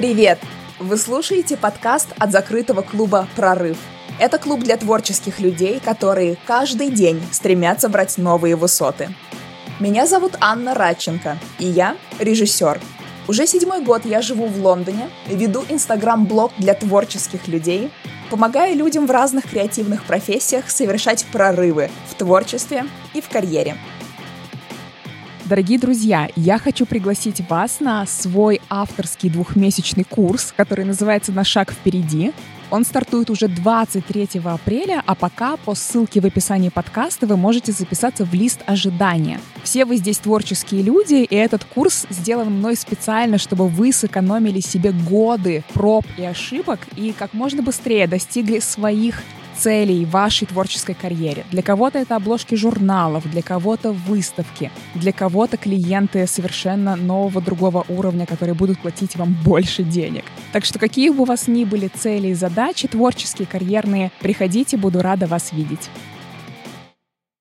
Привет! Вы слушаете подкаст от закрытого клуба «Прорыв». Это клуб для творческих людей, которые каждый день стремятся брать новые высоты. Меня зовут Анна Радченко, и я режиссер. Уже седьмой год я живу в Лондоне, веду инстаграм-блог для творческих людей, помогаю людям в разных креативных профессиях совершать прорывы в творчестве и в карьере – Дорогие друзья, я хочу пригласить вас на свой авторский двухмесячный курс, который называется «На шаг впереди». Он стартует уже 23 апреля, а пока по ссылке в описании подкаста вы можете записаться в лист ожидания. Все вы здесь творческие люди, и этот курс сделан мной специально, чтобы вы сэкономили себе годы проб и ошибок и как можно быстрее достигли своих целей вашей творческой карьере. Для кого-то это обложки журналов, для кого-то выставки, для кого-то клиенты совершенно нового другого уровня, которые будут платить вам больше денег. Так что какие бы у вас ни были цели и задачи творческие, карьерные, приходите, буду рада вас видеть.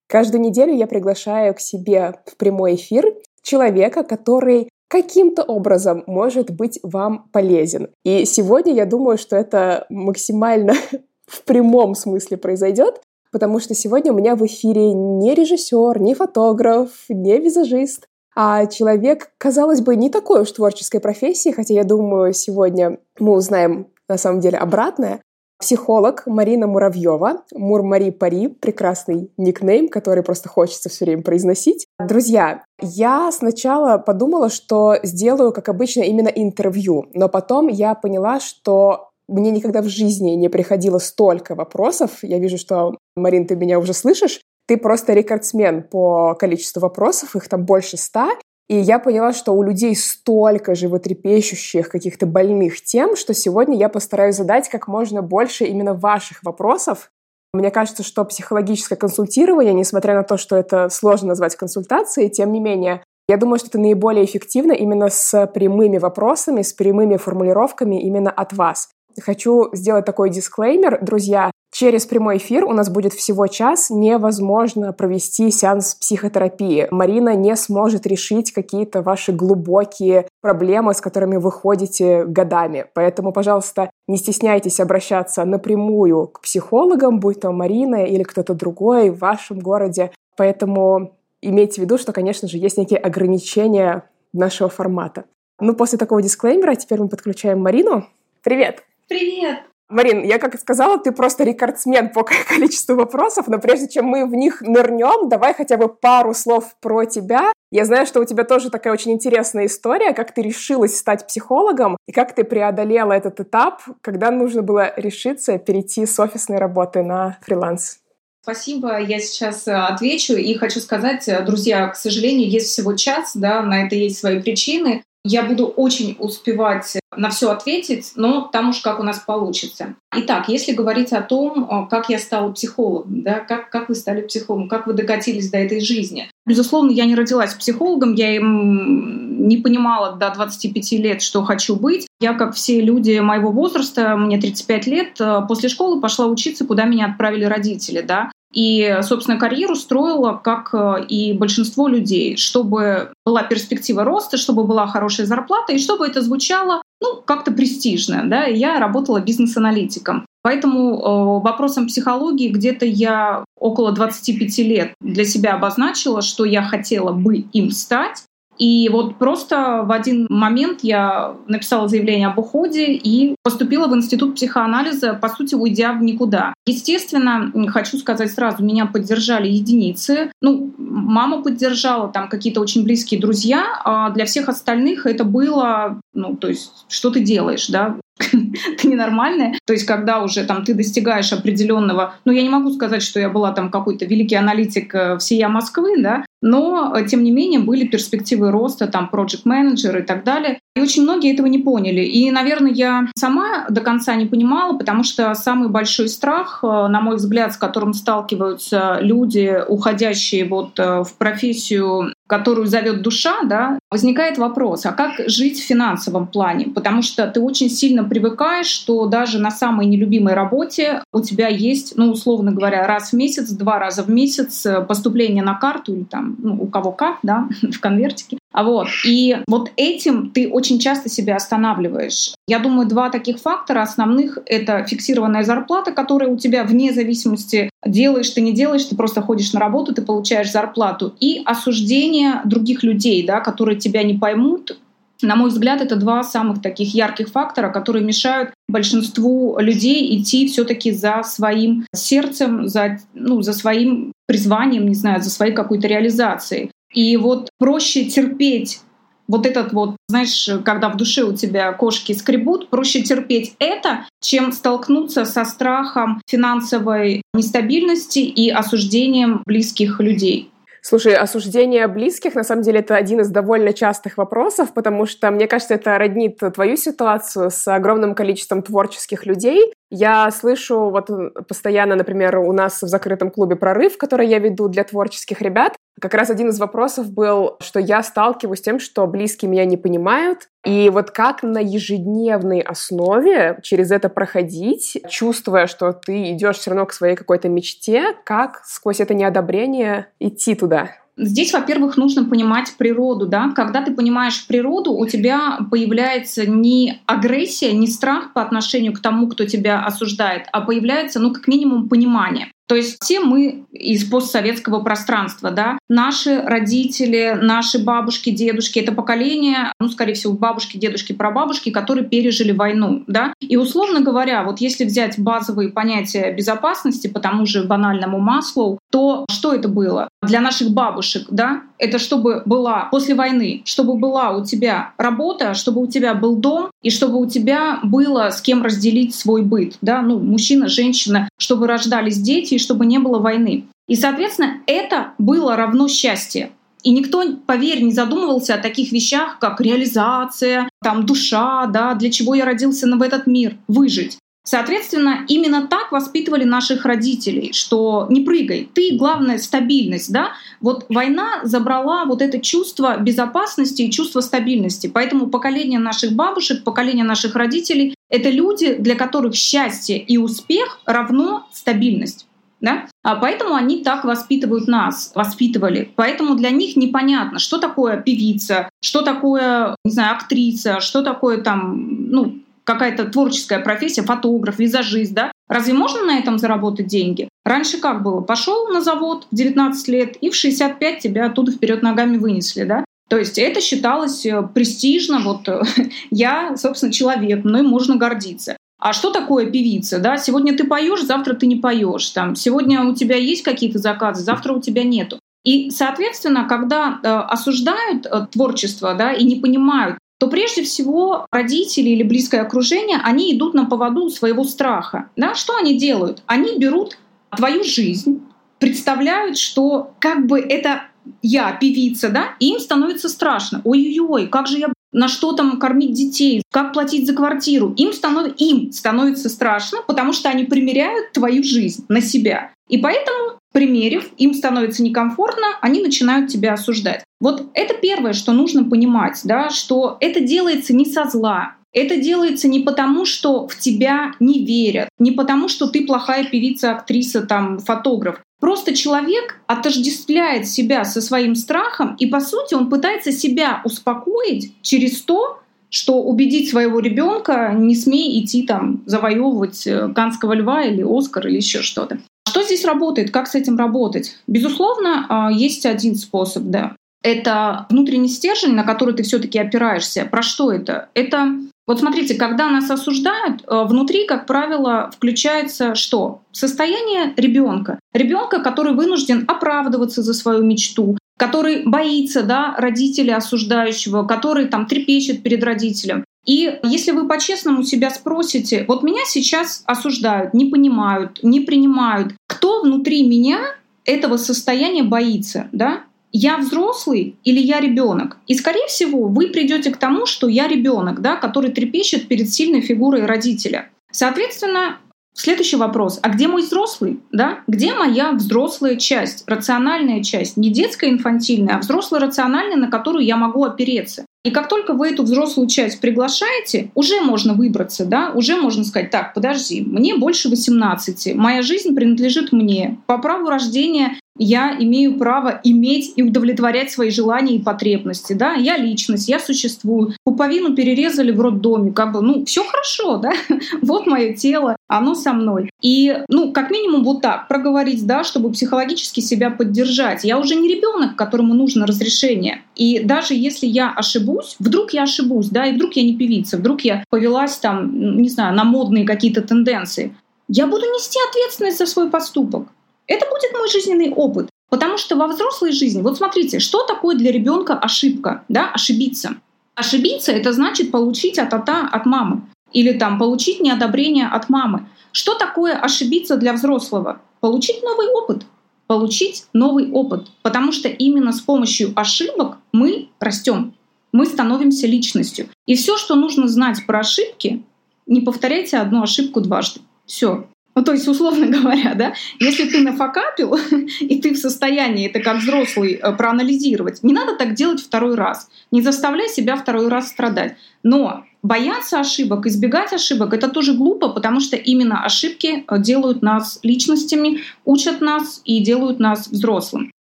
Каждую неделю я приглашаю к себе в прямой эфир человека, который каким-то образом может быть вам полезен. И сегодня я думаю, что это максимально в прямом смысле произойдет, потому что сегодня у меня в эфире не режиссер, не фотограф, не визажист, а человек, казалось бы, не такой уж творческой профессии, хотя я думаю, сегодня мы узнаем на самом деле обратное. Психолог Марина Муравьева, Мур-Мари Пари, прекрасный никнейм, который просто хочется все время произносить. Друзья, я сначала подумала, что сделаю, как обычно, именно интервью, но потом я поняла, что мне никогда в жизни не приходило столько вопросов. Я вижу, что, Марин, ты меня уже слышишь. Ты просто рекордсмен по количеству вопросов, их там больше ста. И я поняла, что у людей столько животрепещущих, каких-то больных тем, что сегодня я постараюсь задать как можно больше именно ваших вопросов. Мне кажется, что психологическое консультирование, несмотря на то, что это сложно назвать консультацией, тем не менее, я думаю, что это наиболее эффективно именно с прямыми вопросами, с прямыми формулировками именно от вас. Хочу сделать такой дисклеймер. Друзья, через прямой эфир у нас будет всего час. Невозможно провести сеанс психотерапии. Марина не сможет решить какие-то ваши глубокие проблемы, с которыми вы ходите годами. Поэтому, пожалуйста, не стесняйтесь обращаться напрямую к психологам, будь то Марина или кто-то другой в вашем городе. Поэтому имейте в виду, что, конечно же, есть некие ограничения нашего формата. Ну, после такого дисклеймера теперь мы подключаем Марину. Привет! Привет! Марин, я как сказала, ты просто рекордсмен по количеству вопросов, но прежде чем мы в них нырнем, давай хотя бы пару слов про тебя. Я знаю, что у тебя тоже такая очень интересная история, как ты решилась стать психологом и как ты преодолела этот этап, когда нужно было решиться перейти с офисной работы на фриланс. Спасибо, я сейчас э, отвечу и хочу сказать, э, друзья, к сожалению, есть всего час, да, на это есть свои причины. Я буду очень успевать на все ответить, но там уж как у нас получится. Итак, если говорить о том, э, как я стала психологом, да, как, как вы стали психологом, как вы докатились до этой жизни. Безусловно, я не родилась психологом, я им не понимала до 25 лет, что хочу быть. Я, как все люди моего возраста, мне 35 лет, э, после школы пошла учиться, куда меня отправили родители. Да? И, собственно, карьеру строила, как э, и большинство людей, чтобы была перспектива роста, чтобы была хорошая зарплата, и чтобы это звучало, ну, как-то престижно, да, я работала бизнес-аналитиком. Поэтому э, вопросом психологии где-то я около 25 лет для себя обозначила, что я хотела бы им стать, и вот просто в один момент я написала заявление об уходе и поступила в институт психоанализа, по сути, уйдя в никуда. Естественно, хочу сказать сразу, меня поддержали единицы. Ну, мама поддержала, там какие-то очень близкие друзья, а для всех остальных это было, ну, то есть, что ты делаешь, да? ты ненормальная. То есть, когда уже там ты достигаешь определенного, ну, я не могу сказать, что я была там какой-то великий аналитик э, всея Москвы, да, но, э, тем не менее, были перспективы роста, там, project менеджер и так далее. И очень многие этого не поняли. И, наверное, я сама до конца не понимала, потому что самый большой страх, э, на мой взгляд, с которым сталкиваются люди, уходящие вот в профессию которую зовет душа, да, возникает вопрос, а как жить в финансовом плане? Потому что ты очень сильно привыкаешь, что даже на самой нелюбимой работе у тебя есть, ну, условно говоря, раз в месяц, два раза в месяц поступление на карту или там, ну, у кого как, да, в конвертике. А вот. И вот этим ты очень часто себя останавливаешь. Я думаю, два таких фактора основных — это фиксированная зарплата, которая у тебя вне зависимости делаешь ты, не делаешь, ты просто ходишь на работу, ты получаешь зарплату, и осуждение других людей, да, которые тебя не поймут, на мой взгляд, это два самых таких ярких фактора, которые мешают большинству людей идти все-таки за своим сердцем, за, ну, за своим призванием, не знаю, за своей какой-то реализацией. И вот проще терпеть вот этот вот, знаешь, когда в душе у тебя кошки скребут, проще терпеть это, чем столкнуться со страхом финансовой нестабильности и осуждением близких людей. Слушай, осуждение близких, на самом деле, это один из довольно частых вопросов, потому что, мне кажется, это роднит твою ситуацию с огромным количеством творческих людей. Я слышу вот постоянно, например, у нас в закрытом клубе «Прорыв», который я веду для творческих ребят, как раз один из вопросов был, что я сталкиваюсь с тем, что близкие меня не понимают, и вот как на ежедневной основе через это проходить, чувствуя, что ты идешь все равно к своей какой-то мечте, как сквозь это неодобрение идти туда? Здесь, во-первых, нужно понимать природу, да. Когда ты понимаешь природу, у тебя появляется не агрессия, не страх по отношению к тому, кто тебя осуждает, а появляется, ну, как минимум, понимание. То есть все мы из постсоветского пространства, да, наши родители, наши бабушки, дедушки, это поколение, ну, скорее всего, бабушки, дедушки, прабабушки, которые пережили войну, да. И условно говоря, вот если взять базовые понятия безопасности по тому же банальному маслу, то что это было для наших бабушек, да? Это чтобы была после войны, чтобы была у тебя работа, чтобы у тебя был дом и чтобы у тебя было с кем разделить свой быт, да, ну, мужчина, женщина, чтобы рождались дети и чтобы не было войны. И, соответственно, это было равно счастье. И никто, поверь, не задумывался о таких вещах, как реализация, там душа, да, для чего я родился в этот мир, выжить. Соответственно, именно так воспитывали наших родителей, что не прыгай, ты главное стабильность, да? Вот война забрала вот это чувство безопасности и чувство стабильности. Поэтому поколение наших бабушек, поколение наших родителей — это люди, для которых счастье и успех равно стабильность. Да? А поэтому они так воспитывают нас, воспитывали. Поэтому для них непонятно, что такое певица, что такое, не знаю, актриса, что такое там, ну, какая-то творческая профессия, фотограф, визажист, да? Разве можно на этом заработать деньги? Раньше как было? Пошел на завод в 19 лет, и в 65 тебя оттуда вперед ногами вынесли, да? То есть это считалось э, престижно, вот я, собственно, человек, мной можно гордиться. А что такое певица? Да? Сегодня ты поешь, завтра ты не поешь. Там, сегодня у тебя есть какие-то заказы, завтра у тебя нету. И, соответственно, когда э, осуждают э, творчество да, и не понимают, то прежде всего родители или близкое окружение, они идут на поводу своего страха. Да? Что они делают? Они берут твою жизнь, представляют, что как бы это я певица, да, и им становится страшно. Ой-ой-ой, как же я на что там кормить детей, как платить за квартиру. Им, станов... им становится страшно, потому что они примеряют твою жизнь на себя. И поэтому примерив, им становится некомфортно, они начинают тебя осуждать. Вот это первое, что нужно понимать, да, что это делается не со зла, это делается не потому, что в тебя не верят, не потому, что ты плохая певица, актриса, там, фотограф. Просто человек отождествляет себя со своим страхом, и по сути он пытается себя успокоить через то, что убедить своего ребенка не смей идти там завоевывать э, Канского льва или Оскар или еще что-то. Что здесь работает? Как с этим работать? Безусловно, а, есть один способ, да. Это внутренний стержень, на который ты все-таки опираешься. Про что это? Это вот смотрите, когда нас осуждают, э, внутри, как правило, включается что? Состояние ребенка. Ребенка, который вынужден оправдываться за свою мечту, который боится да, родителя осуждающего, который там трепещет перед родителем. И если вы по-честному себя спросите, вот меня сейчас осуждают, не понимают, не принимают, кто внутри меня этого состояния боится, да? Я взрослый или я ребенок? И, скорее всего, вы придете к тому, что я ребенок, да, который трепещет перед сильной фигурой родителя. Соответственно, Следующий вопрос. А где мой взрослый? Да? Где моя взрослая часть, рациональная часть? Не детская инфантильная, а взрослая рациональная, на которую я могу опереться. И как только вы эту взрослую часть приглашаете, уже можно выбраться, да, уже можно сказать, так, подожди, мне больше 18, моя жизнь принадлежит мне. По праву рождения я имею право иметь и удовлетворять свои желания и потребности, да, я личность, я существую. Пуповину перерезали в роддоме, как бы, ну, все хорошо, да, вот мое тело, оно со мной. И, ну, как минимум вот так проговорить, да, чтобы психологически себя поддержать. Я уже не ребенок, которому нужно разрешение. И даже если я ошибусь, вдруг я ошибусь, да, и вдруг я не певица, вдруг я повелась там, не знаю, на модные какие-то тенденции, я буду нести ответственность за свой поступок. Это будет мой жизненный опыт. Потому что во взрослой жизни, вот смотрите, что такое для ребенка ошибка, да, ошибиться. Ошибиться это значит получить от ата от мамы или там получить неодобрение от мамы. Что такое ошибиться для взрослого? Получить новый опыт, получить новый опыт, потому что именно с помощью ошибок мы растем, мы становимся личностью. И все, что нужно знать про ошибки, не повторяйте одну ошибку дважды. Все, ну, то есть, условно говоря, да, если ты нафакапил, и ты в состоянии это как взрослый э, проанализировать, не надо так делать второй раз. Не заставляй себя второй раз страдать. Но бояться ошибок, избегать ошибок — это тоже глупо, потому что именно ошибки э, делают нас личностями, учат нас и делают нас взрослым.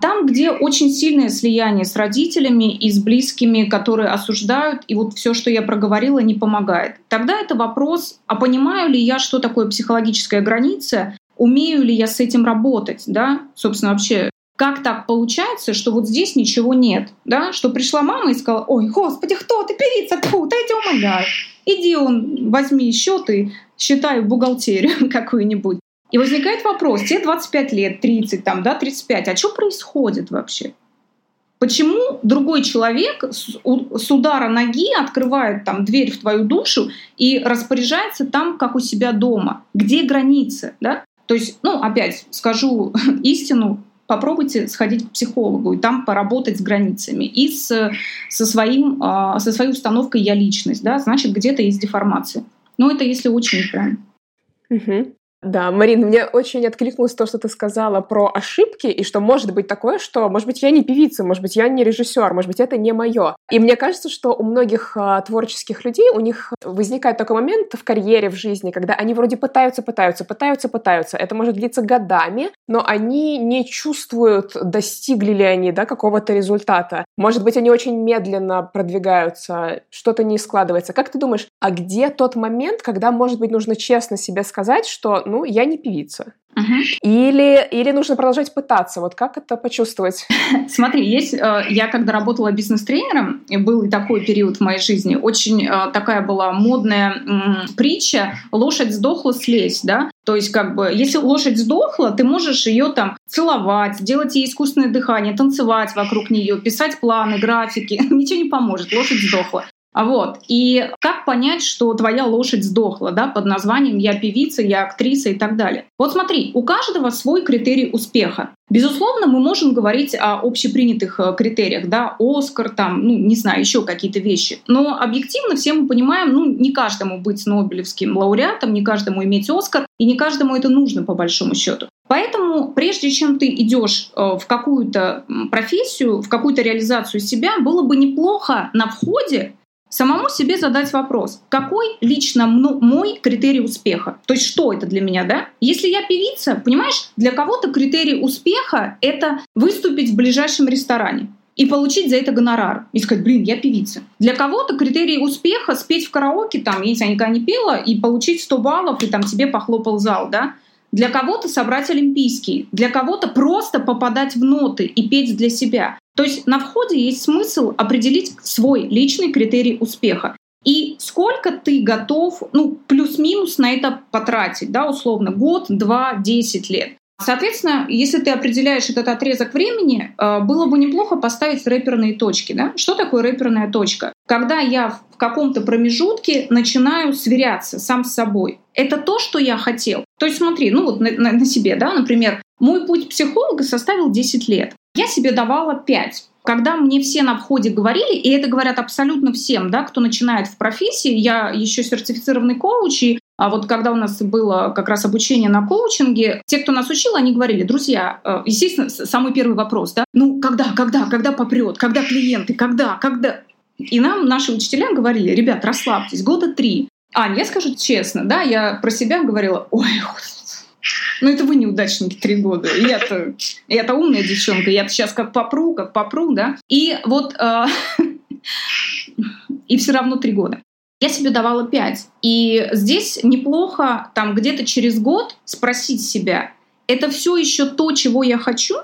Там, где очень сильное слияние с родителями и с близкими, которые осуждают, и вот все, что я проговорила, не помогает. Тогда это вопрос, а понимаю ли я, что такое психологическая граница, умею ли я с этим работать, да, собственно, вообще как так получается, что вот здесь ничего нет, да, что пришла мама и сказала, ой, господи, кто ты, певица, тьфу, да иди умоляю, иди он, возьми счеты, считай бухгалтерию какую-нибудь. И возникает вопрос, тебе 25 лет, 30, там, да, 35, а что происходит вообще? Почему другой человек с, удара ноги открывает там дверь в твою душу и распоряжается там, как у себя дома? Где границы? Да? То есть, ну, опять скажу истину, попробуйте сходить к психологу и там поработать с границами и с, со, своим, а, со своей установкой «я личность». Да? Значит, где-то есть деформация. Но это если очень прям. Угу. Да, Марин, мне очень откликнулось то, что ты сказала про ошибки, и что может быть такое, что, может быть, я не певица, может быть, я не режиссер, может быть, это не мое. И мне кажется, что у многих а, творческих людей, у них возникает такой момент в карьере, в жизни, когда они вроде пытаются, пытаются, пытаются, пытаются. Это может длиться годами, но они не чувствуют, достигли ли они да, какого-то результата. Может быть, они очень медленно продвигаются, что-то не складывается. Как ты думаешь, а где тот момент, когда, может быть, нужно честно себе сказать, что ну, я не певица. Угу. Или, или нужно продолжать пытаться? Вот как это почувствовать? Смотри, есть, э, я когда работала бизнес-тренером, и был и такой период в моей жизни, очень э, такая была модная притча «лошадь сдохла, слезь», да? То есть, как бы, если лошадь сдохла, ты можешь ее там целовать, делать ей искусственное дыхание, танцевать вокруг нее, писать планы, графики. Ничего не поможет, лошадь сдохла. А вот. И как понять, что твоя лошадь сдохла, да, под названием «я певица», «я актриса» и так далее? Вот смотри, у каждого свой критерий успеха. Безусловно, мы можем говорить о общепринятых э, критериях, да, Оскар, там, ну, не знаю, еще какие-то вещи. Но объективно все мы понимаем, ну, не каждому быть Нобелевским лауреатом, не каждому иметь Оскар, и не каждому это нужно, по большому счету. Поэтому, прежде чем ты идешь э, в какую-то профессию, в какую-то реализацию себя, было бы неплохо на входе самому себе задать вопрос, какой лично мой критерий успеха? То есть что это для меня, да? Если я певица, понимаешь, для кого-то критерий успеха — это выступить в ближайшем ресторане и получить за это гонорар. И сказать, блин, я певица. Для кого-то критерий успеха — спеть в караоке, там, если я никогда не пела, и получить 100 баллов, и там тебе похлопал зал, да? Для кого-то собрать олимпийский, для кого-то просто попадать в ноты и петь для себя. То есть на входе есть смысл определить свой личный критерий успеха. И сколько ты готов, ну, плюс-минус на это потратить, да, условно, год, два, десять лет. Соответственно, если ты определяешь этот отрезок времени, э, было бы неплохо поставить рэперные точки. Да? Что такое рэперная точка? Когда я в каком-то промежутке начинаю сверяться сам с собой. Это то, что я хотел. То есть смотри, ну вот на, на, на себе, да, например, мой путь психолога составил 10 лет. Я себе давала 5 когда мне все на входе говорили, и это говорят абсолютно всем, да, кто начинает в профессии, я еще сертифицированный коуч, и а вот когда у нас было как раз обучение на коучинге, те, кто нас учил, они говорили, друзья, э, естественно, самый первый вопрос, да, ну когда, когда, когда попрет, когда клиенты, когда, когда? И нам наши учителя говорили, ребят, расслабьтесь, года три. Ань, я скажу честно, да, я про себя говорила, ой, ну это вы неудачники три года. Я-то, я-то умная девчонка, я сейчас как попру, как попру, да. И вот, э, и все равно три года. Я себе давала пять. И здесь неплохо там где-то через год спросить себя, это все еще то, чего я хочу?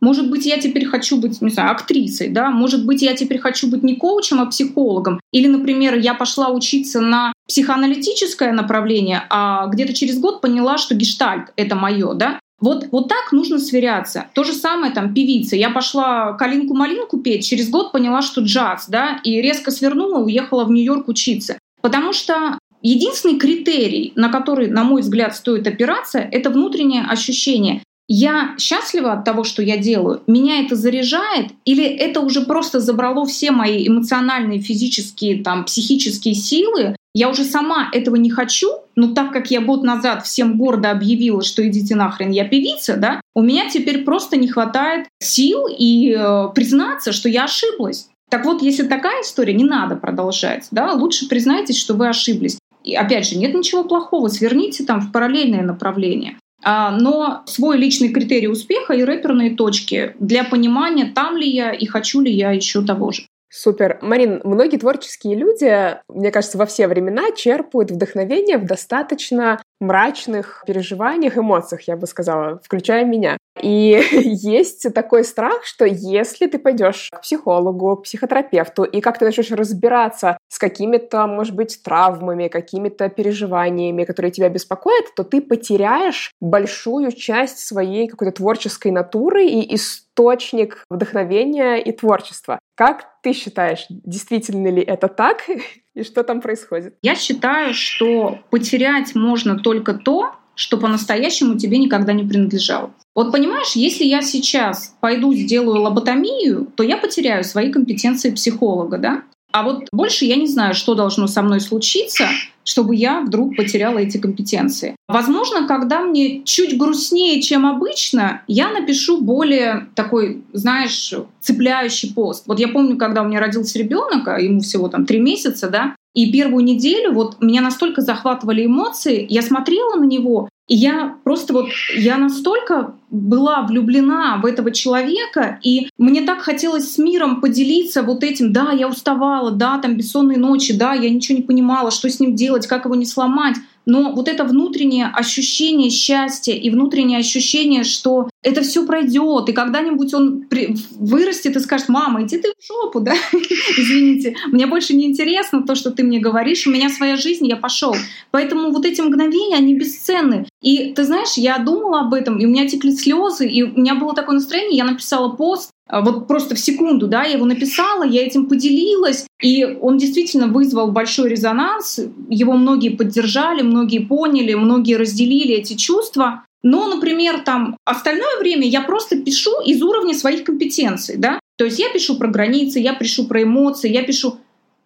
Может быть, я теперь хочу быть, не знаю, актрисой, да? Может быть, я теперь хочу быть не коучем, а психологом. Или, например, я пошла учиться на психоаналитическое направление, а где-то через год поняла, что гештальт — это мое, да? Вот, вот так нужно сверяться. То же самое там певица. Я пошла калинку-малинку петь, через год поняла, что джаз, да, и резко свернула, уехала в Нью-Йорк учиться. Потому что единственный критерий, на который, на мой взгляд, стоит опираться, это внутреннее ощущение. Я счастлива от того, что я делаю, меня это заряжает, или это уже просто забрало все мои эмоциональные, физические, там, психические силы, я уже сама этого не хочу, но так как я год назад всем гордо объявила, что идите нахрен, я певица, да, у меня теперь просто не хватает сил и э, признаться, что я ошиблась. Так вот, если такая история, не надо продолжать, да, лучше признайтесь, что вы ошиблись. И опять же, нет ничего плохого, сверните там в параллельное направление. А, но свой личный критерий успеха и рэперные точки для понимания, там ли я и хочу ли я еще того же. Супер. Марин, многие творческие люди, мне кажется, во все времена черпают вдохновение в достаточно мрачных переживаниях, эмоциях, я бы сказала, включая меня. И есть такой страх, что если ты пойдешь к психологу, к психотерапевту, и как ты начнешь разбираться с какими-то, может быть, травмами, какими-то переживаниями, которые тебя беспокоят, то ты потеряешь большую часть своей какой-то творческой натуры и источник вдохновения и творчества. Как ты считаешь, действительно ли это так? И что там происходит? Я считаю, что потерять можно только то, что по-настоящему тебе никогда не принадлежало. Вот понимаешь, если я сейчас пойду сделаю лоботомию, то я потеряю свои компетенции психолога, да? А вот больше я не знаю, что должно со мной случиться, чтобы я вдруг потеряла эти компетенции. Возможно, когда мне чуть грустнее, чем обычно, я напишу более такой, знаешь, цепляющий пост. Вот я помню, когда у меня родился ребенок, а ему всего там три месяца, да, и первую неделю вот меня настолько захватывали эмоции, я смотрела на него, и я просто вот, я настолько была влюблена в этого человека, и мне так хотелось с миром поделиться вот этим, да, я уставала, да, там бессонные ночи, да, я ничего не понимала, что с ним делать, как его не сломать, но вот это внутреннее ощущение счастья и внутреннее ощущение, что это все пройдет, и когда-нибудь он при... вырастет и скажет, мама, иди ты в жопу, да, извините, мне больше не интересно то, что ты мне говоришь, у меня своя жизнь, я пошел. Поэтому вот эти мгновения, они бесценны. И ты знаешь, я думала об этом, и у меня текли слезы, и у меня было такое настроение, я написала пост, вот просто в секунду, да, я его написала, я этим поделилась, и он действительно вызвал большой резонанс, его многие поддержали, многие поняли, многие разделили эти чувства. Но, например, там остальное время я просто пишу из уровня своих компетенций, да, то есть я пишу про границы, я пишу про эмоции, я пишу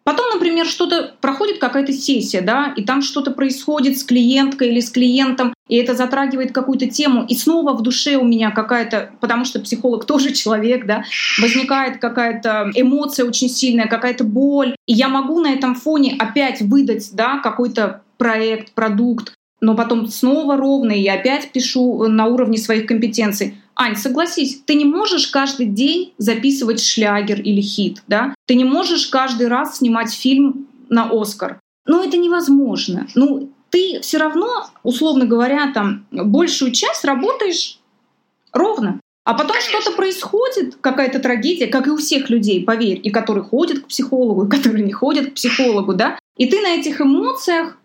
Потом, например, что-то проходит какая-то сессия, да, и там что-то происходит с клиенткой или с клиентом, и это затрагивает какую-то тему, и снова в душе у меня какая-то, потому что психолог тоже человек, да, возникает какая-то эмоция очень сильная, какая-то боль, и я могу на этом фоне опять выдать, да, какой-то проект, продукт, но потом снова ровно, и опять пишу на уровне своих компетенций. Ань, согласись, ты не можешь каждый день записывать шлягер или хит, да? Ты не можешь каждый раз снимать фильм на Оскар. Ну, это невозможно. Ну, ты все равно, условно говоря, там большую часть работаешь ровно. А потом что-то происходит, какая-то трагедия, как и у всех людей, поверь, и которые ходят к психологу, и которые не ходят к психологу, да? И ты на этих эмоциях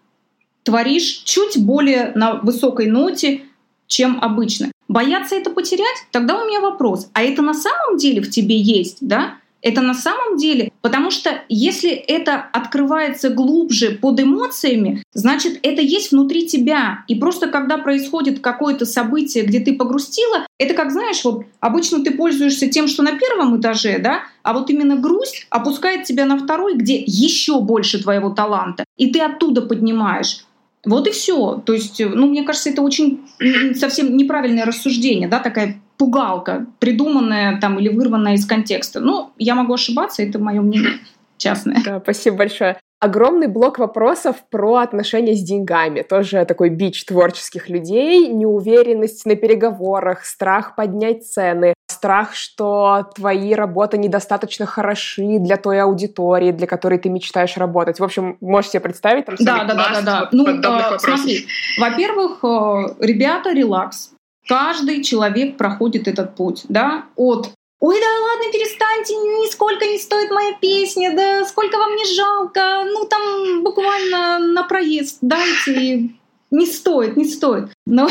творишь чуть более на высокой ноте, чем обычно. Бояться это потерять? Тогда у меня вопрос. А это на самом деле в тебе есть, да? Это на самом деле, потому что если это открывается глубже под эмоциями, значит, это есть внутри тебя. И просто когда происходит какое-то событие, где ты погрустила, это как, знаешь, вот обычно ты пользуешься тем, что на первом этаже, да, а вот именно грусть опускает тебя на второй, где еще больше твоего таланта, и ты оттуда поднимаешь. Вот и все. То есть, ну, мне кажется, это очень совсем неправильное рассуждение, да, такая пугалка, придуманная там или вырванная из контекста. Ну, я могу ошибаться, это мое мнение. частное. Да, спасибо большое. Огромный блок вопросов про отношения с деньгами. Тоже такой бич творческих людей. Неуверенность на переговорах, страх поднять цены, страх, что твои работы недостаточно хороши для той аудитории, для которой ты мечтаешь работать. В общем, можешь себе представить? Там да, да, да, да, да. Ну, э, смотри, во-первых, э, ребята, релакс. Каждый человек проходит этот путь, да, от Ой, да ладно, перестаньте, нисколько не стоит моя песня, да сколько вам не жалко, ну там буквально на проезд дайте. Не стоит, не стоит. Но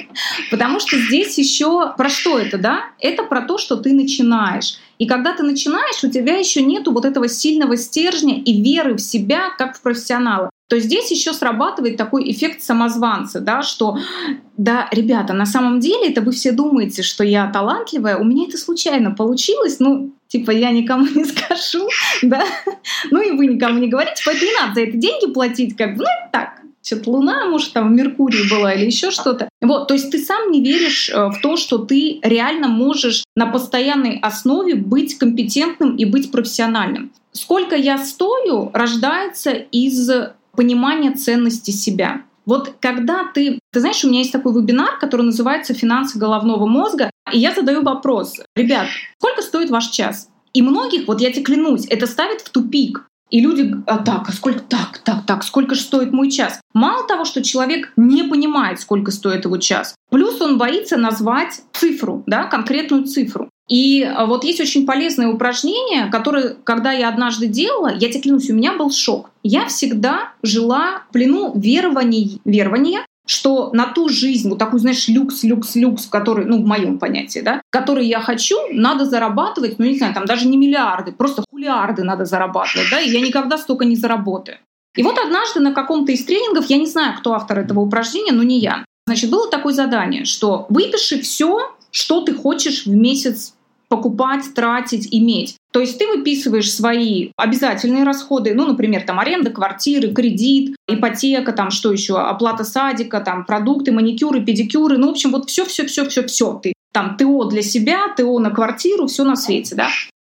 потому что здесь еще про что это, да? Это про то, что ты начинаешь. И когда ты начинаешь, у тебя еще нету вот этого сильного стержня и веры в себя, как в профессионала. То здесь еще срабатывает такой эффект самозванца, да, что да, ребята, на самом деле это вы все думаете, что я талантливая, у меня это случайно получилось, ну, типа я никому не скажу, да, ну и вы никому не говорите, поэтому не надо за это деньги платить, как бы, ну, так, что-то Луна, может, там в Меркурии была или еще что-то. Вот, то есть ты сам не веришь э, в то, что ты реально можешь на постоянной основе быть компетентным и быть профессиональным. Сколько я стою, рождается из понимание ценности себя. Вот когда ты... Ты знаешь, у меня есть такой вебинар, который называется «Финансы головного мозга», и я задаю вопрос. Ребят, сколько стоит ваш час? И многих, вот я тебе клянусь, это ставит в тупик. И люди, а так, а сколько, так, так, так, сколько же стоит мой час? Мало того, что человек не понимает, сколько стоит его час, плюс он боится назвать цифру, да, конкретную цифру. И а, вот есть очень полезное упражнение, которое, когда я однажды делала, я тебе клянусь, у меня был шок. Я всегда жила в плену верований, верования, что на ту жизнь, вот такую, знаешь, люкс, люкс, люкс, который, ну, в моем понятии, да, который я хочу, надо зарабатывать, ну, не знаю, там даже не миллиарды, просто хулиарды надо зарабатывать, да, и я никогда столько не заработаю. И вот однажды на каком-то из тренингов, я не знаю, кто автор этого упражнения, но не я, значит, было такое задание, что выпиши все, что ты хочешь в месяц покупать, тратить, иметь. То есть ты выписываешь свои обязательные расходы, ну, например, там аренда квартиры, кредит, ипотека, там что еще, оплата садика, там продукты, маникюры, педикюры, ну, в общем, вот все, все, все, все, все. Ты там ТО для себя, ТО на квартиру, все на свете, да.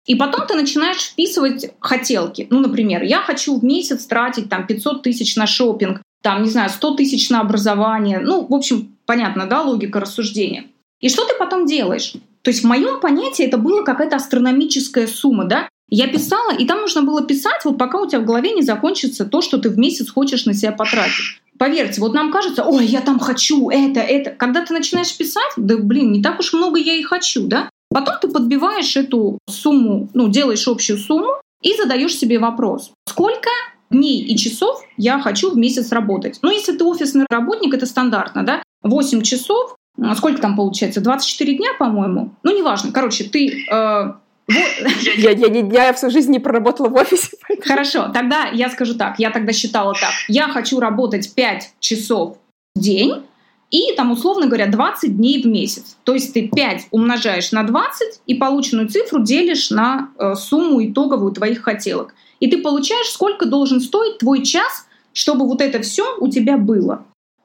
И потом ты начинаешь вписывать хотелки. Ну, например, я хочу в месяц тратить там 500 тысяч на шопинг, там, не знаю, 100 тысяч на образование. Ну, в общем, понятно, да, логика рассуждения. И что ты потом делаешь? То есть в моем понятии это была какая-то астрономическая сумма, да? Я писала, и там нужно было писать, вот пока у тебя в голове не закончится то, что ты в месяц хочешь на себя потратить. Поверьте, вот нам кажется, ой, я там хочу это, это. Когда ты начинаешь писать, да блин, не так уж много я и хочу, да? Потом ты подбиваешь эту сумму, ну, делаешь общую сумму и задаешь себе вопрос, сколько дней и часов я хочу в месяц работать. Ну, если ты офисный работник, это стандартно, да? 8 часов сколько там получается? 24 дня, по-моему? Ну, неважно. Короче, ты... Э, я, я ни дня я всю жизнь не проработала в офисе. Хорошо, тогда я скажу так. Я тогда считала так. Я хочу работать 5 часов в день, и там, условно говоря, 20 дней в месяц. То есть ты 5 умножаешь на 20 и полученную цифру делишь на э, сумму итоговую твоих хотелок. И ты получаешь, сколько должен стоить твой час, чтобы вот это все у тебя было.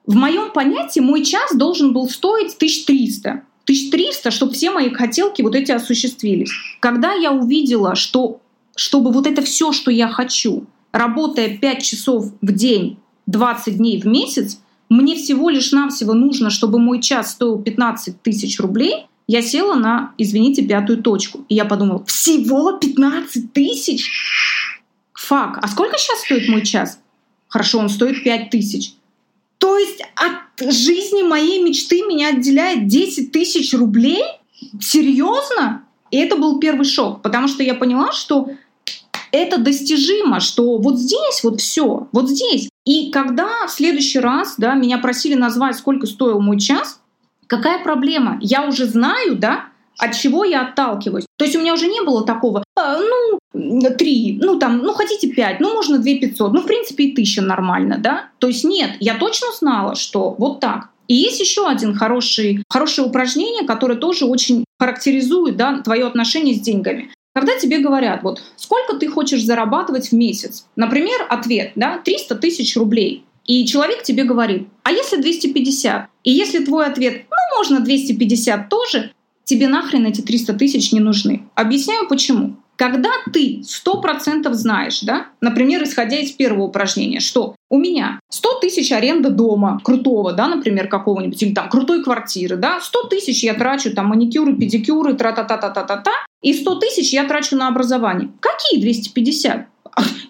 В моем понятии мой час должен был стоить 1300. 1300, чтобы все мои хотелки вот эти осуществились. Когда я увидела, что чтобы вот это все, что я хочу, работая 5 часов в день, 20 дней в месяц, мне всего лишь навсего нужно, чтобы мой час стоил 15 тысяч рублей, я села на, извините, пятую точку. И я подумала, всего 15 тысяч? Фак, а сколько сейчас стоит мой час? Хорошо, он стоит 5 тысяч. То есть от жизни моей мечты меня отделяет 10 тысяч рублей? Серьезно? И это был первый шок, потому что я поняла, что это достижимо, что вот здесь вот все, вот здесь. И когда в следующий раз да, меня просили назвать, сколько стоил мой час, какая проблема? Я уже знаю, да, от чего я отталкиваюсь. То есть у меня уже не было такого, а, ну, три, ну там, ну хотите пять, ну можно две пятьсот, ну в принципе и тысяча нормально, да? То есть нет, я точно знала, что вот так. И есть еще один хороший, хорошее упражнение, которое тоже очень характеризует да, твое отношение с деньгами. Когда тебе говорят, вот сколько ты хочешь зарабатывать в месяц, например, ответ, да, 300 тысяч рублей, и человек тебе говорит, а если 250? И если твой ответ, ну, можно 250 тоже, тебе нахрен эти 300 тысяч не нужны. Объясняю почему. Когда ты сто процентов знаешь, да, например, исходя из первого упражнения, что у меня 100 тысяч аренда дома крутого, да, например, какого-нибудь, или там крутой квартиры, да, 100 тысяч я трачу там маникюры, педикюры, тра-та-та-та-та-та-та, и 100 тысяч я трачу на образование. Какие 250?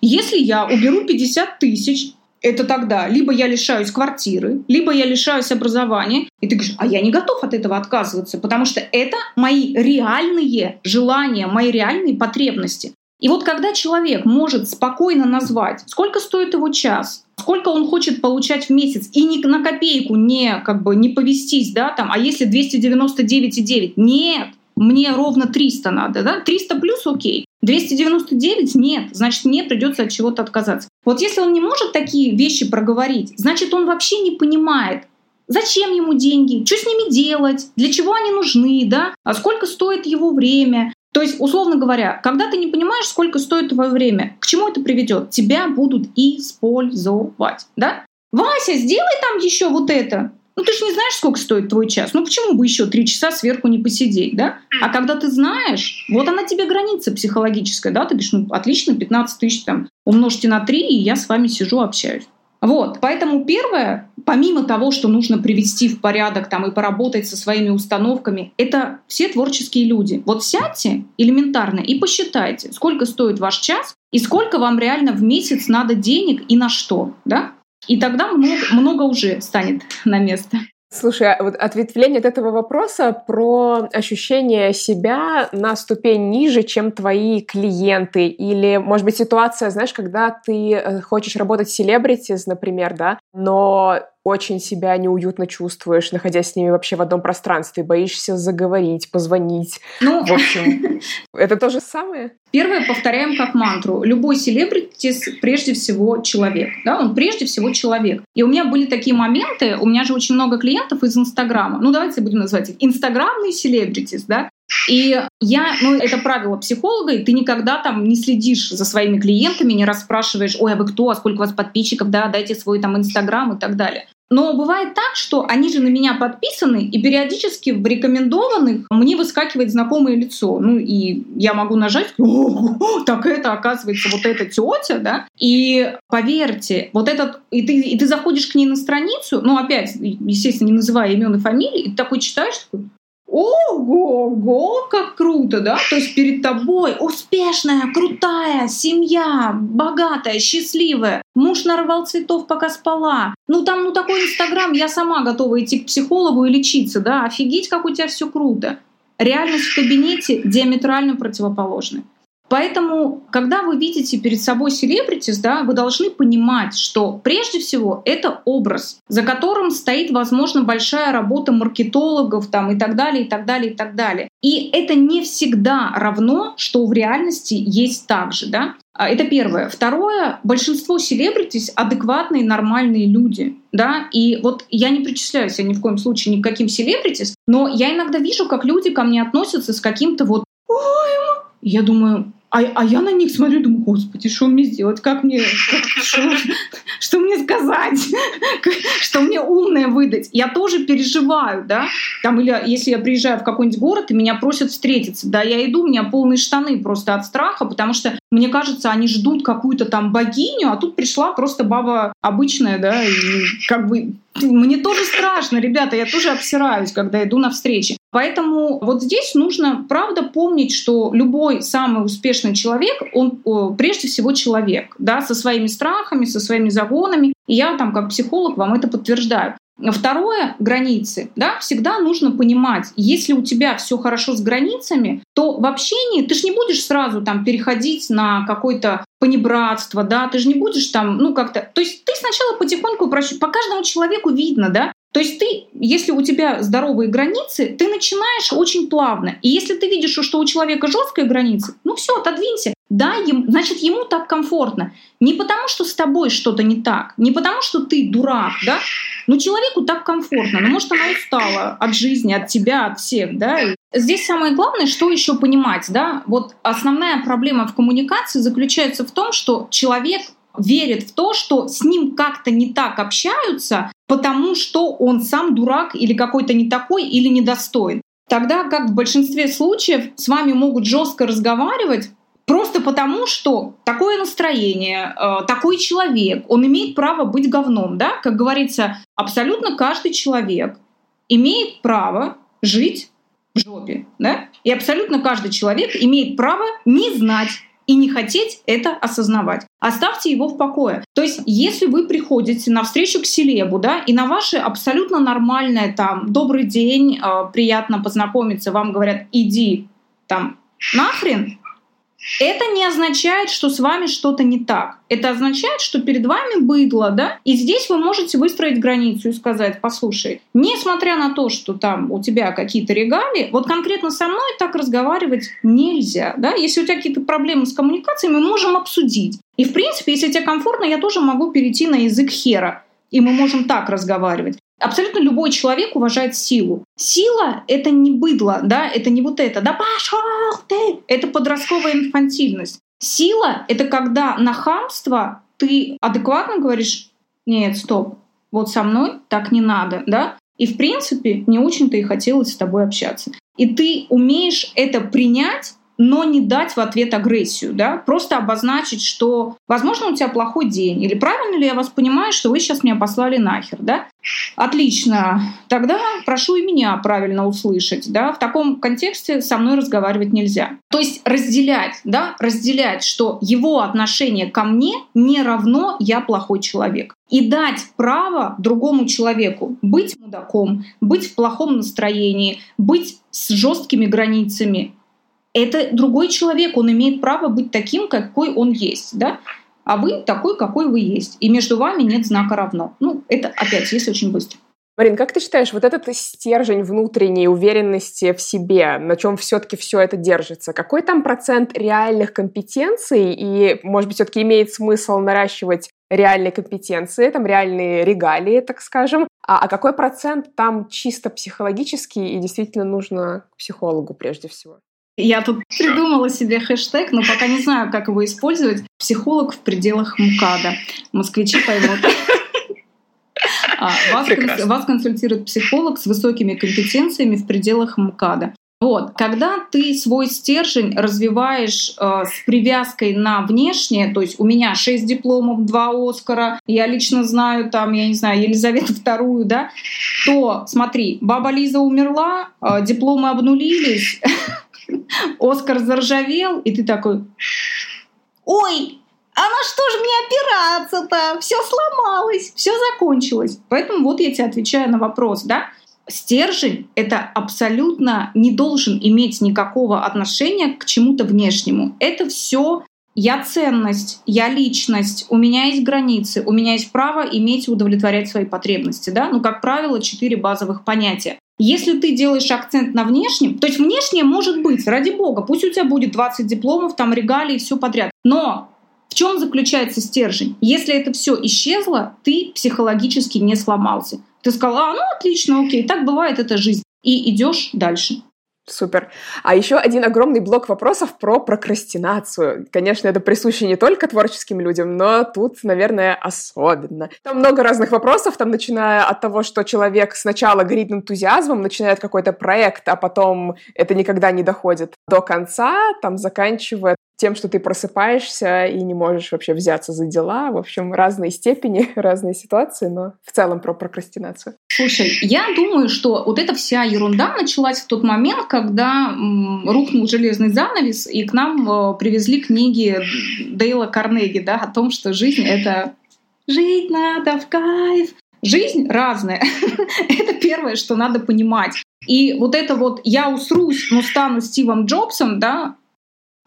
Если я уберу 50 тысяч, это тогда либо я лишаюсь квартиры, либо я лишаюсь образования. И ты говоришь, а я не готов от этого отказываться, потому что это мои реальные желания, мои реальные потребности. И вот когда человек может спокойно назвать, сколько стоит его час, сколько он хочет получать в месяц, и ни на копейку не, как бы, не повестись, да, там, а если 299,9? Нет, мне ровно 300 надо, да, 300 плюс окей. 299 нет, значит, мне придется от чего-то отказаться. Вот если он не может такие вещи проговорить, значит, он вообще не понимает, зачем ему деньги, что с ними делать, для чего они нужны, да, а сколько стоит его время. То есть, условно говоря, когда ты не понимаешь, сколько стоит твое время, к чему это приведет? Тебя будут использовать, да? Вася, сделай там еще вот это. Ну, ты же не знаешь, сколько стоит твой час. Ну, почему бы еще три часа сверху не посидеть, да? А когда ты знаешь, вот она тебе граница психологическая, да? Ты говоришь, ну, отлично, 15 тысяч там умножьте на 3, и я с вами сижу, общаюсь. Вот, поэтому первое, помимо того, что нужно привести в порядок там и поработать со своими установками, это все творческие люди. Вот сядьте элементарно и посчитайте, сколько стоит ваш час и сколько вам реально в месяц надо денег и на что, да? И тогда много, много уже станет на место. Слушай, а вот ответвление от этого вопроса про ощущение себя на ступень ниже, чем твои клиенты. Или, может быть, ситуация, знаешь, когда ты э, хочешь работать селебритис, например, да, но очень себя неуютно чувствуешь, находясь с ними вообще в одном пространстве, боишься заговорить, позвонить. Ну, в общем, это то же самое? Первое, повторяем как мантру. Любой селебритис прежде всего человек. Да? Он прежде всего человек. И у меня были такие моменты, у меня же очень много клиентов из Инстаграма. Ну, давайте будем называть их инстаграмные селебритис, да? И я, ну, это правило психолога, и ты никогда там не следишь за своими клиентами, не расспрашиваешь, ой, а вы кто, а сколько у вас подписчиков, да, дайте свой там Инстаграм и так далее. Но бывает так, что они же на меня подписаны, и периодически в рекомендованных мне выскакивает знакомое лицо. Ну и я могу нажать, о, так это оказывается вот эта тетя, да? И поверьте, вот этот, и ты, и ты заходишь к ней на страницу, ну опять, естественно, не называя имен и фамилии, и ты такой читаешь, такой, Ого-го, как круто, да? То есть перед тобой успешная, крутая семья, богатая, счастливая. Муж нарвал цветов, пока спала. Ну там, ну такой Инстаграм, я сама готова идти к психологу и лечиться, да? Офигеть, как у тебя все круто. Реальность в кабинете диаметрально противоположная. Поэтому, когда вы видите перед собой селебритис, да, вы должны понимать, что прежде всего это образ, за которым стоит, возможно, большая работа маркетологов там, и так далее, и так далее, и так далее. И это не всегда равно, что в реальности есть так же. Да? А, это первое. Второе, большинство селебритис адекватные, нормальные люди. Да? И вот я не причисляю себя ни в коем случае ни к каким селебритис, но я иногда вижу, как люди ко мне относятся с каким-то вот «Ой, я думаю, а, а я на них смотрю, думаю, господи, что мне сделать, как мне, как, что, что мне сказать, что мне умное выдать. Я тоже переживаю, да, там или если я приезжаю в какой-нибудь город и меня просят встретиться, да, я иду, у меня полные штаны просто от страха, потому что мне кажется, они ждут какую-то там богиню, а тут пришла просто баба обычная, да, и как бы мне тоже страшно, ребята, я тоже обсираюсь, когда иду на встречи. Поэтому вот здесь нужно, правда, помнить, что любой самый успешный человек, он прежде всего человек, да, со своими страхами, со своими загонами. И я там как психолог вам это подтверждаю. Второе — границы. Да? Всегда нужно понимать, если у тебя все хорошо с границами, то в общении ты же не будешь сразу там переходить на какое-то понебратство, да, ты же не будешь там, ну как-то... То есть ты сначала потихоньку, по каждому человеку видно, да, то есть ты, если у тебя здоровые границы, ты начинаешь очень плавно. И если ты видишь, что у человека жесткая граница, ну все, отодвинься. Да, им, значит, ему так комфортно. Не потому, что с тобой что-то не так, не потому, что ты дурак, да, но человеку так комфортно. Ну, может, она устала от жизни, от тебя, от всех, да. И здесь самое главное, что еще понимать, да, вот основная проблема в коммуникации заключается в том, что человек верит в то, что с ним как-то не так общаются, потому что он сам дурак или какой-то не такой или недостоин. Тогда как в большинстве случаев с вами могут жестко разговаривать, Просто потому, что такое настроение, э, такой человек, он имеет право быть говном, да? Как говорится, абсолютно каждый человек имеет право жить в жопе, да? И абсолютно каждый человек имеет право не знать и не хотеть это осознавать. Оставьте его в покое. То есть, если вы приходите на встречу к селебу, да, и на ваше абсолютно нормальное там «добрый день», э, «приятно познакомиться», вам говорят «иди там нахрен», это не означает, что с вами что-то не так. Это означает, что перед вами быдло, да? И здесь вы можете выстроить границу и сказать, послушай, несмотря на то, что там у тебя какие-то регалии, вот конкретно со мной так разговаривать нельзя, да? Если у тебя какие-то проблемы с коммуникацией, мы можем обсудить. И, в принципе, если тебе комфортно, я тоже могу перейти на язык хера и мы можем так разговаривать. Абсолютно любой человек уважает силу. Сила — это не быдло, да, это не вот это. Да пошел ты! Это подростковая инфантильность. Сила — это когда на хамство ты адекватно говоришь, нет, стоп, вот со мной так не надо, да? И, в принципе, не очень-то и хотелось с тобой общаться. И ты умеешь это принять но не дать в ответ агрессию, да, просто обозначить, что, возможно, у тебя плохой день, или правильно ли я вас понимаю, что вы сейчас меня послали нахер, да? Отлично, тогда прошу и меня правильно услышать, да, в таком контексте со мной разговаривать нельзя. То есть разделять, да, разделять, что его отношение ко мне не равно я плохой человек. И дать право другому человеку быть мудаком, быть в плохом настроении, быть с жесткими границами, это другой человек, он имеет право быть таким, какой он есть, да? А вы такой, какой вы есть. И между вами нет знака равно. Ну, это опять, если очень быстро. Марин, как ты считаешь, вот этот стержень внутренней уверенности в себе, на чем все-таки все это держится, какой там процент реальных компетенций и, может быть, все-таки имеет смысл наращивать реальные компетенции, там реальные регалии, так скажем, а, а какой процент там чисто психологический и действительно нужно к психологу прежде всего? Я тут придумала себе хэштег, но пока не знаю, как его использовать. Психолог в пределах МКАДа. Москвичи поймут. А, вас, вас консультирует психолог с высокими компетенциями в пределах МКАДа. Вот, когда ты свой стержень развиваешь э, с привязкой на внешнее, то есть у меня 6 дипломов, 2 Оскара, я лично знаю там, я не знаю, Елизавету вторую, да, то смотри, баба Лиза умерла, э, дипломы обнулились, Оскар заржавел, и ты такой, ой, а на что же мне опираться-то? Все сломалось, все закончилось. Поэтому вот я тебе отвечаю на вопрос, да? Стержень — это абсолютно не должен иметь никакого отношения к чему-то внешнему. Это все я ценность, я личность, у меня есть границы, у меня есть право иметь удовлетворять свои потребности. Да? Ну, как правило, четыре базовых понятия. Если ты делаешь акцент на внешнем, то есть внешнее может быть, ради бога, пусть у тебя будет 20 дипломов, там регалии все подряд. Но в чем заключается стержень? Если это все исчезло, ты психологически не сломался. Ты сказал, а, ну отлично, окей, так бывает, это жизнь. И идешь дальше. Супер. А еще один огромный блок вопросов про прокрастинацию. Конечно, это присуще не только творческим людям, но тут, наверное, особенно. Там много разных вопросов, там начиная от того, что человек сначала горит энтузиазмом, начинает какой-то проект, а потом это никогда не доходит до конца, там заканчивая тем, что ты просыпаешься и не можешь вообще взяться за дела. В общем, разные степени, разные ситуации, но в целом про прокрастинацию. Слушай, я думаю, что вот эта вся ерунда началась в тот момент, когда м, рухнул железный занавес, и к нам э, привезли книги Дейла Карнеги да, о том, что жизнь — это «жить надо в кайф». Жизнь разная. это первое, что надо понимать. И вот это вот «я усрусь, но стану Стивом Джобсом», да,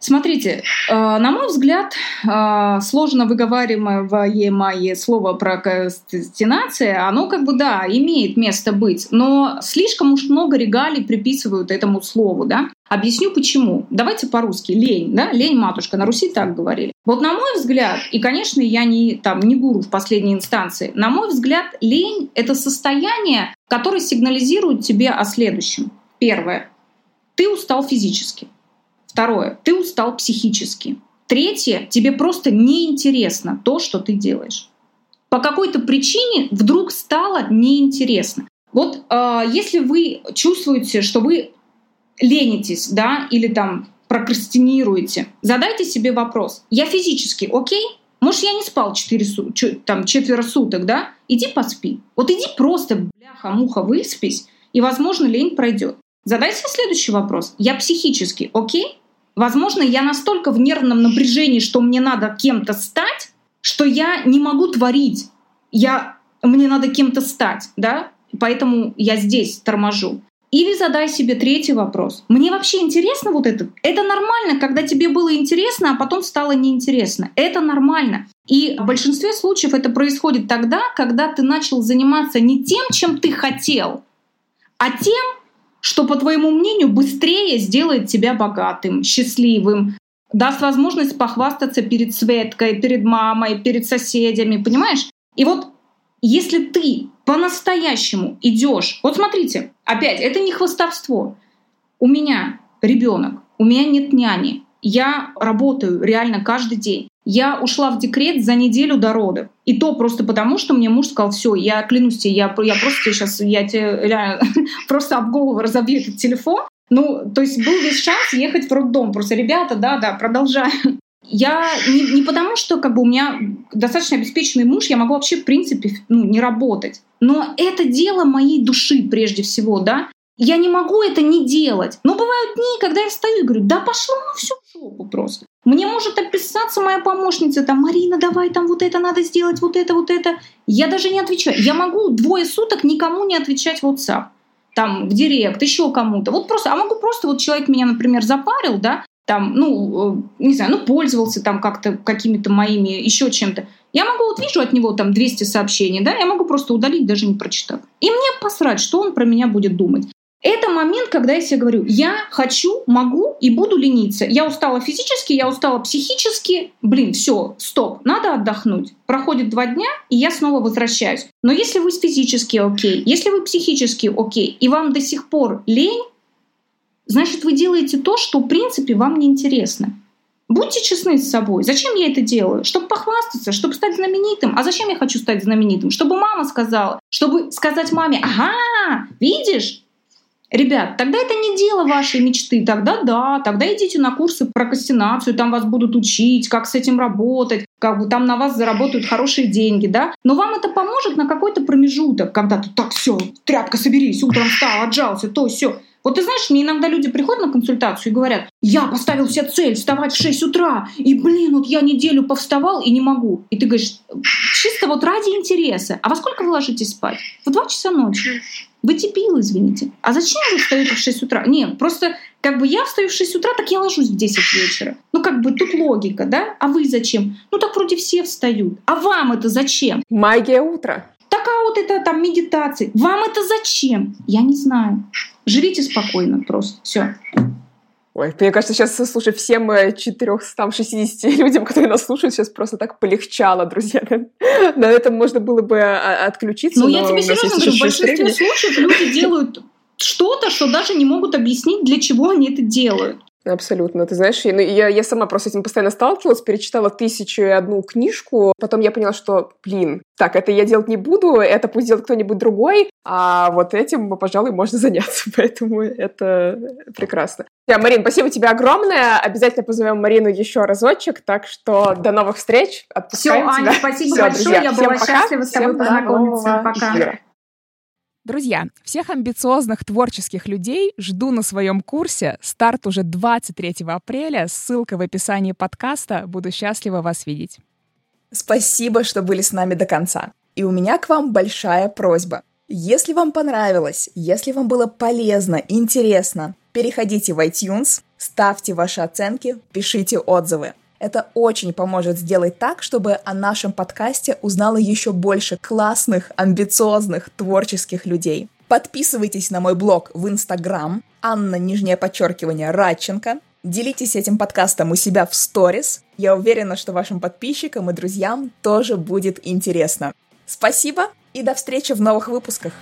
Смотрите, э, на мой взгляд, э, сложно выговариваемое слово прокрастинация, оно как бы, да, имеет место быть, но слишком уж много регалий приписывают этому слову, да. Объясню почему. Давайте по-русски. Лень, да? Лень, матушка. На Руси так говорили. Вот на мой взгляд, и, конечно, я не, там, не гуру в последней инстанции, на мой взгляд, лень — это состояние, которое сигнализирует тебе о следующем. Первое. Ты устал физически. Второе, ты устал психически. Третье, тебе просто неинтересно то, что ты делаешь. По какой-то причине вдруг стало неинтересно. Вот э, если вы чувствуете, что вы ленитесь, да, или там прокрастинируете, задайте себе вопрос. Я физически окей? Может, я не спал 4 су- там, четверо суток, да? Иди поспи. Вот иди просто, бляха-муха, выспись, и, возможно, лень пройдет. Задайте следующий вопрос. Я психически окей? Возможно, я настолько в нервном напряжении, что мне надо кем-то стать, что я не могу творить. Я, мне надо кем-то стать, да? Поэтому я здесь торможу. Или задай себе третий вопрос. Мне вообще интересно вот это? Это нормально, когда тебе было интересно, а потом стало неинтересно. Это нормально. И в большинстве случаев это происходит тогда, когда ты начал заниматься не тем, чем ты хотел, а тем, что, по твоему мнению, быстрее сделает тебя богатым, счастливым, даст возможность похвастаться перед Светкой, перед мамой, перед соседями, понимаешь? И вот если ты по-настоящему идешь, вот смотрите, опять, это не хвостовство. У меня ребенок, у меня нет няни, я работаю реально каждый день. Я ушла в декрет за неделю до родов. И то просто потому, что мне муж сказал, все, я клянусь тебе, я, я просто тебе сейчас, я тебе реально, просто об голову разобью этот телефон. Ну, то есть был весь шанс ехать в роддом. Просто, ребята, да, да, продолжаем. Я не, не потому, что как бы у меня достаточно обеспеченный муж, я могу вообще в принципе ну, не работать. Но это дело моей души прежде всего, да. Я не могу это не делать. Но бывают дни, когда я встаю и говорю, да пошло на всю жопу просто. Мне может описаться моя помощница, там, Марина, давай, там вот это надо сделать, вот это, вот это. Я даже не отвечаю. Я могу двое суток никому не отвечать в WhatsApp там, в директ, еще кому-то. Вот просто, а могу просто, вот человек меня, например, запарил, да, там, ну, э, не знаю, ну, пользовался там как-то какими-то моими, еще чем-то. Я могу, вот вижу от него там 200 сообщений, да, я могу просто удалить, даже не прочитав. И мне посрать, что он про меня будет думать. Это момент, когда я себе говорю, я хочу, могу и буду лениться. Я устала физически, я устала психически. Блин, все, стоп, надо отдохнуть. Проходит два дня, и я снова возвращаюсь. Но если вы физически окей, если вы психически окей, и вам до сих пор лень, значит, вы делаете то, что в принципе вам не интересно. Будьте честны с собой. Зачем я это делаю? Чтобы похвастаться, чтобы стать знаменитым. А зачем я хочу стать знаменитым? Чтобы мама сказала, чтобы сказать маме, ага, видишь, Ребят, тогда это не дело вашей мечты. Тогда да, тогда идите на курсы прокрастинацию, там вас будут учить, как с этим работать, как бы там на вас заработают хорошие деньги, да. Но вам это поможет на какой-то промежуток, когда ты так все, тряпка соберись, утром встал, отжался, то все. Вот ты знаешь, мне иногда люди приходят на консультацию и говорят, я поставил себе цель вставать в 6 утра, и, блин, вот я неделю повставал и не могу. И ты говоришь, чисто вот ради интереса. А во сколько вы ложитесь спать? В 2 часа ночи. Вы дебил, извините. А зачем вы встаете в 6 утра? Нет, просто как бы я встаю в 6 утра, так я ложусь в 10 вечера. Ну как бы тут логика, да? А вы зачем? Ну так вроде все встают. А вам это зачем? Магия утра. А вот это там медитации. Вам это зачем? Я не знаю. Живите спокойно просто. Все. Ой, мне кажется, сейчас, слушай, всем 460 людям, которые нас слушают, сейчас просто так полегчало, друзья. На этом можно было бы а, отключиться. Ну, я тебе серьезно говорю, в большинстве случаев люди делают что-то, что даже не могут объяснить, для чего они это делают. Абсолютно. Ты знаешь, я, ну, я, я сама просто с этим постоянно сталкивалась, перечитала тысячу и одну книжку, потом я поняла, что, блин, так, это я делать не буду, это пусть делает кто-нибудь другой, а вот этим, пожалуй, можно заняться, поэтому это прекрасно. Я, Марин, спасибо тебе огромное. Обязательно позовем Марину еще разочек, так что до новых встреч. Отпускаем Все, тебя. Аня, спасибо Все, большое. Друзья, я была пока. счастлива с тобой познакомиться. Пока. Эфира. Друзья, всех амбициозных творческих людей жду на своем курсе. Старт уже 23 апреля. Ссылка в описании подкаста. Буду счастлива вас видеть. Спасибо, что были с нами до конца. И у меня к вам большая просьба. Если вам понравилось, если вам было полезно, интересно, переходите в iTunes, ставьте ваши оценки, пишите отзывы. Это очень поможет сделать так, чтобы о нашем подкасте узнало еще больше классных, амбициозных, творческих людей. Подписывайтесь на мой блог в Инстаграм, Анна, нижнее подчеркивание, Радченко. Делитесь этим подкастом у себя в сторис. Я уверена, что вашим подписчикам и друзьям тоже будет интересно. Спасибо и до встречи в новых выпусках.